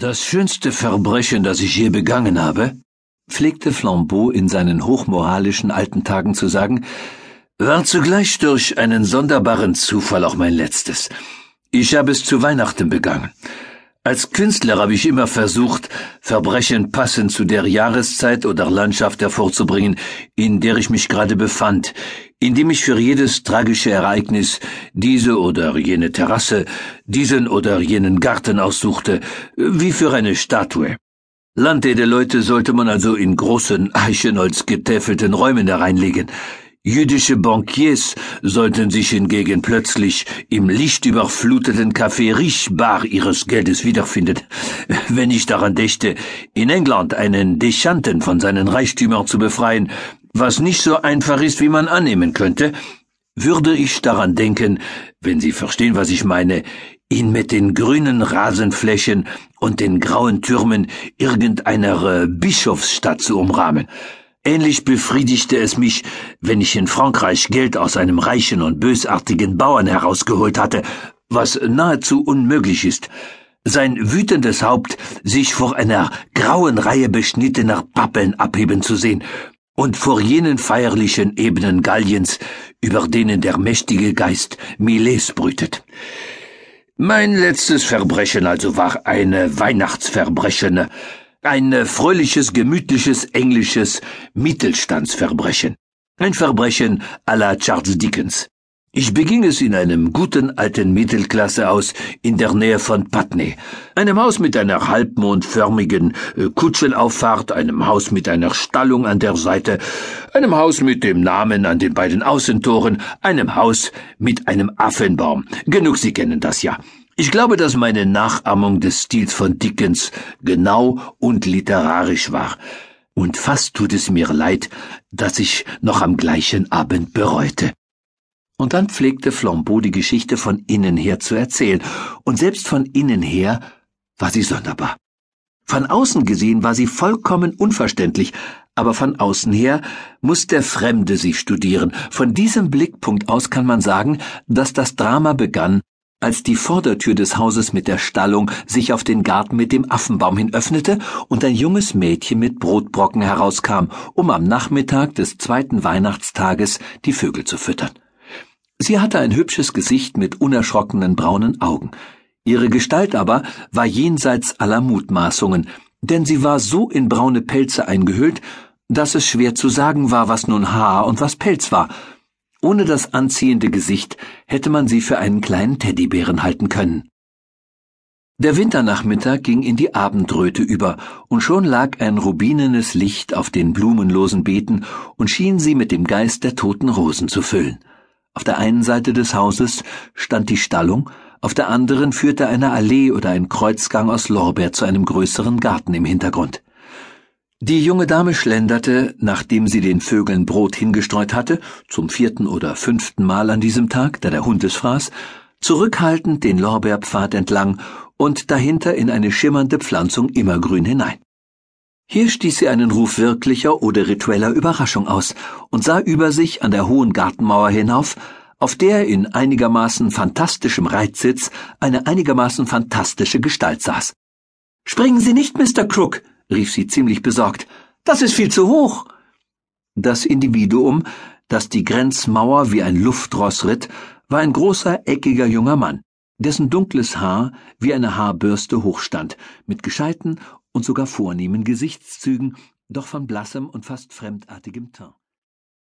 Das schönste Verbrechen, das ich je begangen habe, pflegte Flambeau in seinen hochmoralischen alten Tagen zu sagen, war zugleich durch einen sonderbaren Zufall auch mein letztes. Ich habe es zu Weihnachten begangen. Als Künstler habe ich immer versucht, Verbrechen passend zu der Jahreszeit oder Landschaft hervorzubringen, in der ich mich gerade befand, indem ich für jedes tragische Ereignis diese oder jene Terrasse, diesen oder jenen Garten aussuchte, wie für eine Statue. Leute sollte man also in großen Eichenholz getäfelten Räumen hereinlegen. Jüdische Bankiers sollten sich hingegen plötzlich im lichtüberfluteten Café Riche ihres Geldes wiederfinden. Wenn ich daran dächte, in England einen Dechanten von seinen Reichtümern zu befreien, was nicht so einfach ist, wie man annehmen könnte, würde ich daran denken, wenn Sie verstehen, was ich meine, ihn mit den grünen Rasenflächen und den grauen Türmen irgendeiner Bischofsstadt zu umrahmen. Ähnlich befriedigte es mich, wenn ich in Frankreich Geld aus einem reichen und bösartigen Bauern herausgeholt hatte, was nahezu unmöglich ist. Sein wütendes Haupt sich vor einer grauen Reihe beschnittener Pappeln abheben zu sehen und vor jenen feierlichen Ebenen Galliens, über denen der mächtige Geist Milets brütet. Mein letztes Verbrechen also war eine Weihnachtsverbrechen, ein fröhliches, gemütliches, englisches Mittelstandsverbrechen. Ein Verbrechen à la Charles Dickens. Ich beging es in einem guten alten Mittelklasse aus in der Nähe von Putney, einem Haus mit einer halbmondförmigen äh, Kutschenauffahrt, einem Haus mit einer Stallung an der Seite, einem Haus mit dem Namen an den beiden Außentoren, einem Haus mit einem Affenbaum. Genug, Sie kennen das ja. Ich glaube, dass meine Nachahmung des Stils von Dickens genau und literarisch war. Und fast tut es mir leid, dass ich noch am gleichen Abend bereute. Und dann pflegte Flambeau die Geschichte von innen her zu erzählen, und selbst von innen her war sie sonderbar. Von außen gesehen war sie vollkommen unverständlich, aber von außen her muss der Fremde sie studieren. Von diesem Blickpunkt aus kann man sagen, dass das Drama begann, als die Vordertür des Hauses mit der Stallung sich auf den Garten mit dem Affenbaum hin öffnete und ein junges Mädchen mit Brotbrocken herauskam, um am Nachmittag des zweiten Weihnachtstages die Vögel zu füttern. Sie hatte ein hübsches Gesicht mit unerschrockenen braunen Augen. Ihre Gestalt aber war jenseits aller Mutmaßungen, denn sie war so in braune Pelze eingehüllt, dass es schwer zu sagen war, was nun Haar und was Pelz war, ohne das anziehende Gesicht hätte man sie für einen kleinen Teddybären halten können. Der Winternachmittag ging in die Abendröte über, und schon lag ein rubinenes Licht auf den blumenlosen Beeten und schien sie mit dem Geist der toten Rosen zu füllen. Auf der einen Seite des Hauses stand die Stallung, auf der anderen führte eine Allee oder ein Kreuzgang aus Lorbeer zu einem größeren Garten im Hintergrund. Die junge Dame schlenderte, nachdem sie den Vögeln Brot hingestreut hatte, zum vierten oder fünften Mal an diesem Tag, da der Hund es fraß, zurückhaltend den Lorbeerpfad entlang und dahinter in eine schimmernde Pflanzung immergrün hinein. Hier stieß sie einen Ruf wirklicher oder ritueller Überraschung aus und sah über sich an der hohen Gartenmauer hinauf, auf der in einigermaßen fantastischem Reitsitz eine einigermaßen fantastische Gestalt saß. Springen Sie nicht, Mr. Crook, rief sie ziemlich besorgt. Das ist viel zu hoch. Das Individuum, das die Grenzmauer wie ein Luftross ritt, war ein großer, eckiger junger Mann, dessen dunkles Haar wie eine Haarbürste hochstand, mit gescheiten und sogar vornehmen Gesichtszügen, doch von blassem und fast fremdartigem Teint.